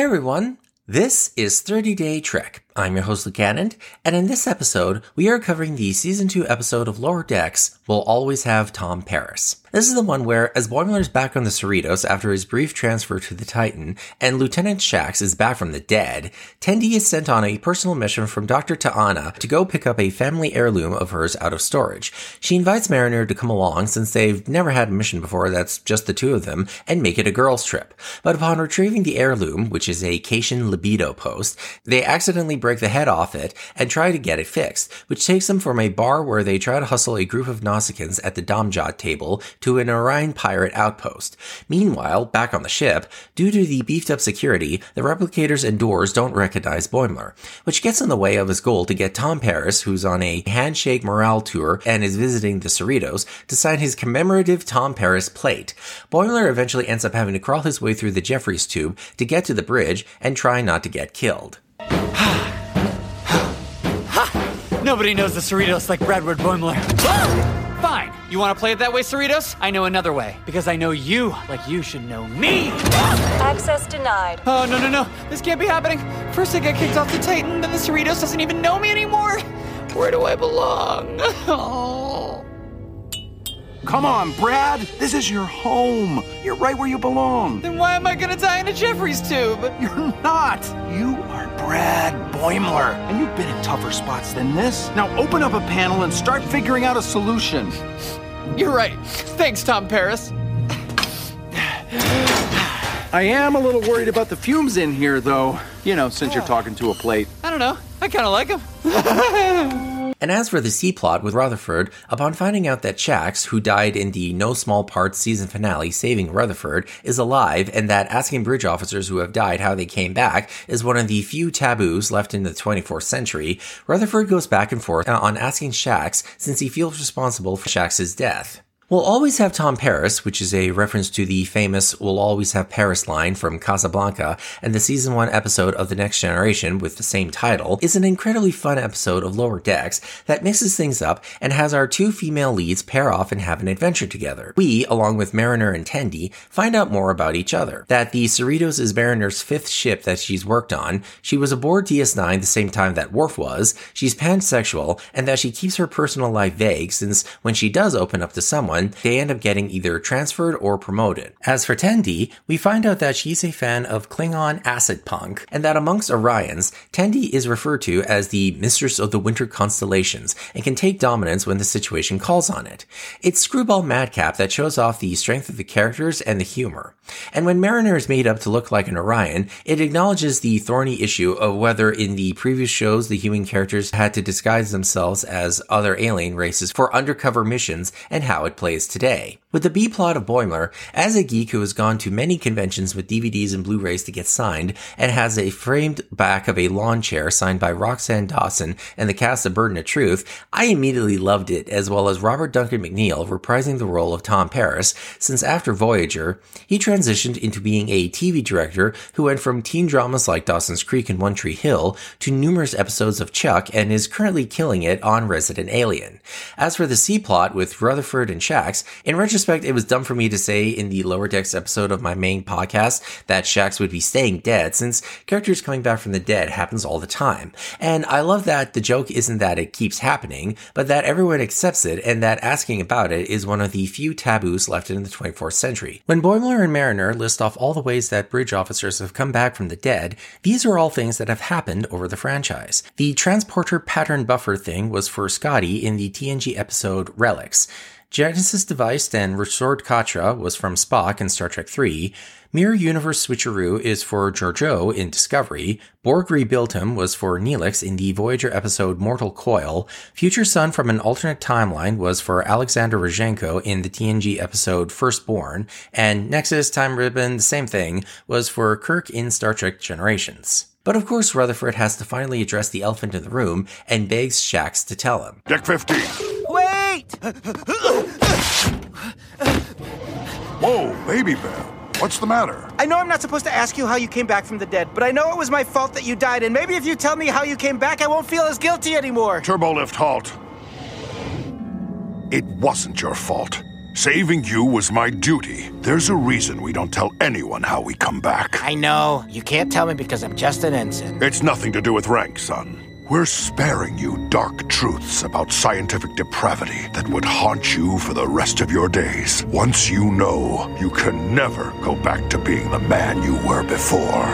Hey everyone, this is 30 Day Trek. I'm your host, Luke Annand, and in this episode, we are covering the season 2 episode of Lower Decks, We'll Always Have Tom Paris. This is the one where, as Boimler's back on the Cerritos after his brief transfer to the Titan, and Lieutenant Shax is back from the dead, Tendi is sent on a personal mission from Dr. T'Ana to go pick up a family heirloom of hers out of storage. She invites Mariner to come along since they've never had a mission before that's just the two of them, and make it a girls' trip. But upon retrieving the heirloom, which is a Caitian libido post, they accidentally break the head off it and try to get it fixed, which takes them from a bar where they try to hustle a group of Nausicaans at the Domjot table to an Orion pirate outpost. Meanwhile, back on the ship, due to the beefed up security, the replicators and doors don't recognize Boimler, which gets in the way of his goal to get Tom Paris, who's on a handshake morale tour and is visiting the Cerritos, to sign his commemorative Tom Paris plate. Boimler eventually ends up having to crawl his way through the Jefferies tube to get to the bridge and try not to get killed. Ah, Nobody knows the Cerritos like Bradward Boimler. Fine. You want to play it that way, Cerritos? I know another way. Because I know you like you should know me. Access denied. Oh, no, no, no. This can't be happening. First I get kicked off the Titan, then the Cerritos doesn't even know me anymore. Where do I belong? Oh. Come on, Brad. This is your home. You're right where you belong. Then why am I gonna die in a Jefferies tube? You're not. You are Brad Boimler, and you've been in tougher spots than this. Now open up a panel and start figuring out a solution. You're right. Thanks, Tom Paris. I am a little worried about the fumes in here, though. You know, since you're oh. talking to a plate. I don't know. I kind of like him. And as for the C plot with Rutherford, upon finding out that Shax, who died in the no small part season finale saving Rutherford, is alive, and that asking bridge officers who have died how they came back is one of the few taboos left in the 24th century, Rutherford goes back and forth on asking Shax since he feels responsible for Shax's death. We'll always have Tom Paris, which is a reference to the famous We'll Always Have Paris line from Casablanca, and the season one episode of The Next Generation with the same title, is an incredibly fun episode of Lower Decks that mixes things up and has our two female leads pair off and have an adventure together. We, along with Mariner and Tendi, find out more about each other. That the Cerritos is Mariner's fifth ship that she's worked on, she was aboard DS9 the same time that Worf was, she's pansexual, and that she keeps her personal life vague since when she does open up to someone, they end up getting either transferred or promoted. As for Tendi, we find out that she's a fan of Klingon acid punk, and that amongst Orions, Tendi is referred to as the mistress of the winter constellations and can take dominance when the situation calls on it. It's screwball madcap that shows off the strength of the characters and the humor. And when Mariner is made up to look like an Orion, it acknowledges the thorny issue of whether in the previous shows the human characters had to disguise themselves as other alien races for undercover missions and how it plays plays today. With the B plot of Boimler, as a geek who has gone to many conventions with DVDs and Blu-rays to get signed, and has a framed back of a lawn chair signed by Roxann Dawson and the cast of Burden of Truth, I immediately loved it, as well as Robert Duncan McNeill reprising the role of Tom Paris, since after Voyager, he transitioned into being a TV director who went from teen dramas like Dawson's Creek and One Tree Hill to numerous episodes of Chuck and is currently killing it on Resident Alien. As for the C plot with Rutherford and Shax, in retrospect, it was dumb for me to say in the Lower Decks episode of my main podcast that Shax would be staying dead, since characters coming back from the dead happens all the time. And I love that the joke isn't that it keeps happening, but that everyone accepts it and that asking about it is one of the few taboos left in the 24th century. When Boimler and Mariner list off all the ways that bridge officers have come back from the dead, these are all things that have happened over the franchise. The transporter pattern buffer thing was for Scotty in the TNG episode Relics. Genesis device and restored Katra was from Spock in Star Trek III. Mirror Universe Switcheroo is for Georgiou in Discovery. Borg rebuilt him was for Neelix in the Voyager episode Mortal Coil. Future Son from an alternate timeline was for Alexander Rozhenko in the TNG episode Firstborn. And Nexus Time Ribbon, the same thing, was for Kirk in Star Trek Generations. But of course, Rutherford has to finally address the elephant in the room and begs Shax to tell him. Deck 15. Whoa, baby bear. What's the matter? I know I'm not supposed to ask you how you came back from the dead, but I know it was my fault that you died, and maybe if you tell me how you came back, I won't feel as guilty anymore. Turbolift halt. It wasn't your fault. Saving you was my duty. There's a reason we don't tell anyone how we come back. I know. You can't tell me because I'm just an ensign. It's nothing to do with rank, son. We're sparing you dark truths about scientific depravity that would haunt you for the rest of your days. Once you know, you can never go back to being the man you were before.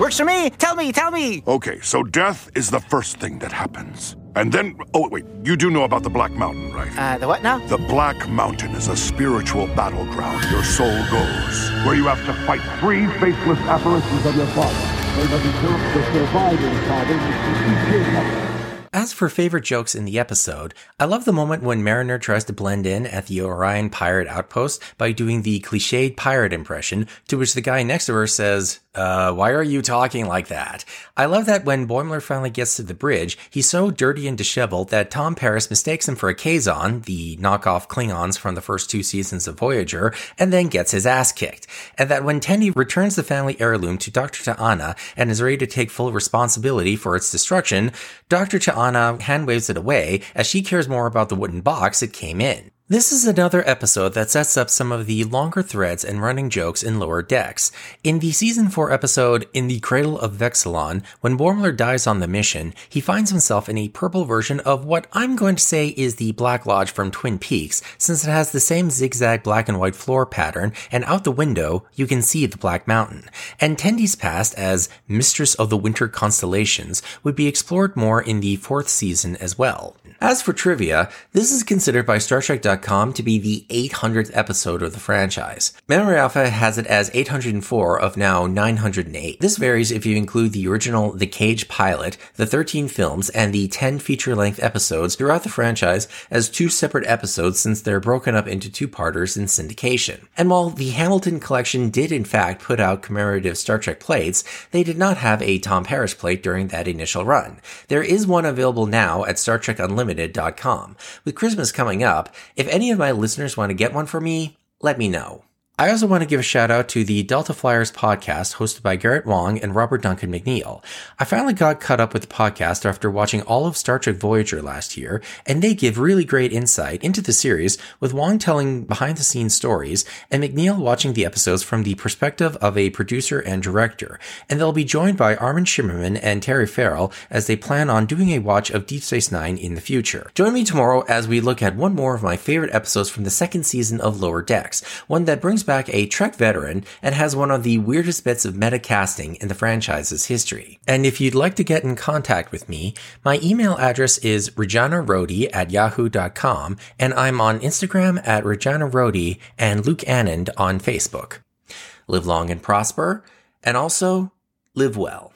Works for me. Tell me, tell me. Okay, so death is the first thing that happens. And then, oh, wait, you do know about the Black Mountain, right? Uh, the what now? The Black Mountain is a spiritual battleground your soul goes, where you have to fight three faceless apparitions of your father. They must killed to surviving father. As for favorite jokes in the episode, I love the moment when Mariner tries to blend in at the Orion pirate outpost by doing the cliched pirate impression, to which the guy next to her says, uh, why are you talking like that? I love that when Boimler finally gets to the bridge, he's so dirty and disheveled that Tom Paris mistakes him for a Kazon, the knockoff Klingons from the first two seasons of Voyager, and then gets his ass kicked. And that when Tendi returns the family heirloom to Dr. T'Ana and is ready to take full responsibility for its destruction, Dr. T'Ana hand waves it away as she cares more about the wooden box it came in. This is another episode that sets up some of the longer threads and running jokes in Lower Decks. In the season 4 episode, In the Cradle of Vexilon, when Boimler dies on the mission, he finds himself in a purple version of what I'm going to say is the Black Lodge from Twin Peaks, since it has the same zigzag black and white floor pattern, and out the window, you can see the Black Mountain. And Tendi's past as Mistress of the Winter Constellations would be explored more in the fourth season as well. As for trivia, this is considered by Star Trek.com to be the 800th episode of the franchise. Memory Alpha has it as 804 of now 908. This varies if you include the original The Cage pilot, the 13 films, and the 10 feature-length episodes throughout the franchise as two separate episodes since they're broken up into two-parters in syndication. And while the Hamilton collection did in fact put out commemorative Star Trek plates, they did not have a Tom Paris plate during that initial run. There is one available now at Star Trek unlimited.com. With Christmas coming up, if any of my listeners want to get one for me, let me know. I also want to give a shout out to the Delta Flyers podcast hosted by Garrett Wang and Robert Duncan McNeill. I finally got caught up with the podcast after watching all of Star Trek Voyager last year, and they give really great insight into the series with Wong telling behind the scenes stories and McNeill watching the episodes from the perspective of a producer and director. And they'll be joined by Armin Shimerman and Terry Farrell as they plan on doing a watch of Deep Space Nine in the future. Join me tomorrow as we look at one more of my favorite episodes from the second season of Lower Decks, one that brings back a Trek veteran and has one of the weirdest bits of metacasting in the franchise's history. And if you'd like to get in contact with me, my email address is rejanarodi at yahoo.com and I'm on Instagram at rejanarodi and Luke Annand on Facebook. Live long and prosper, and also live well.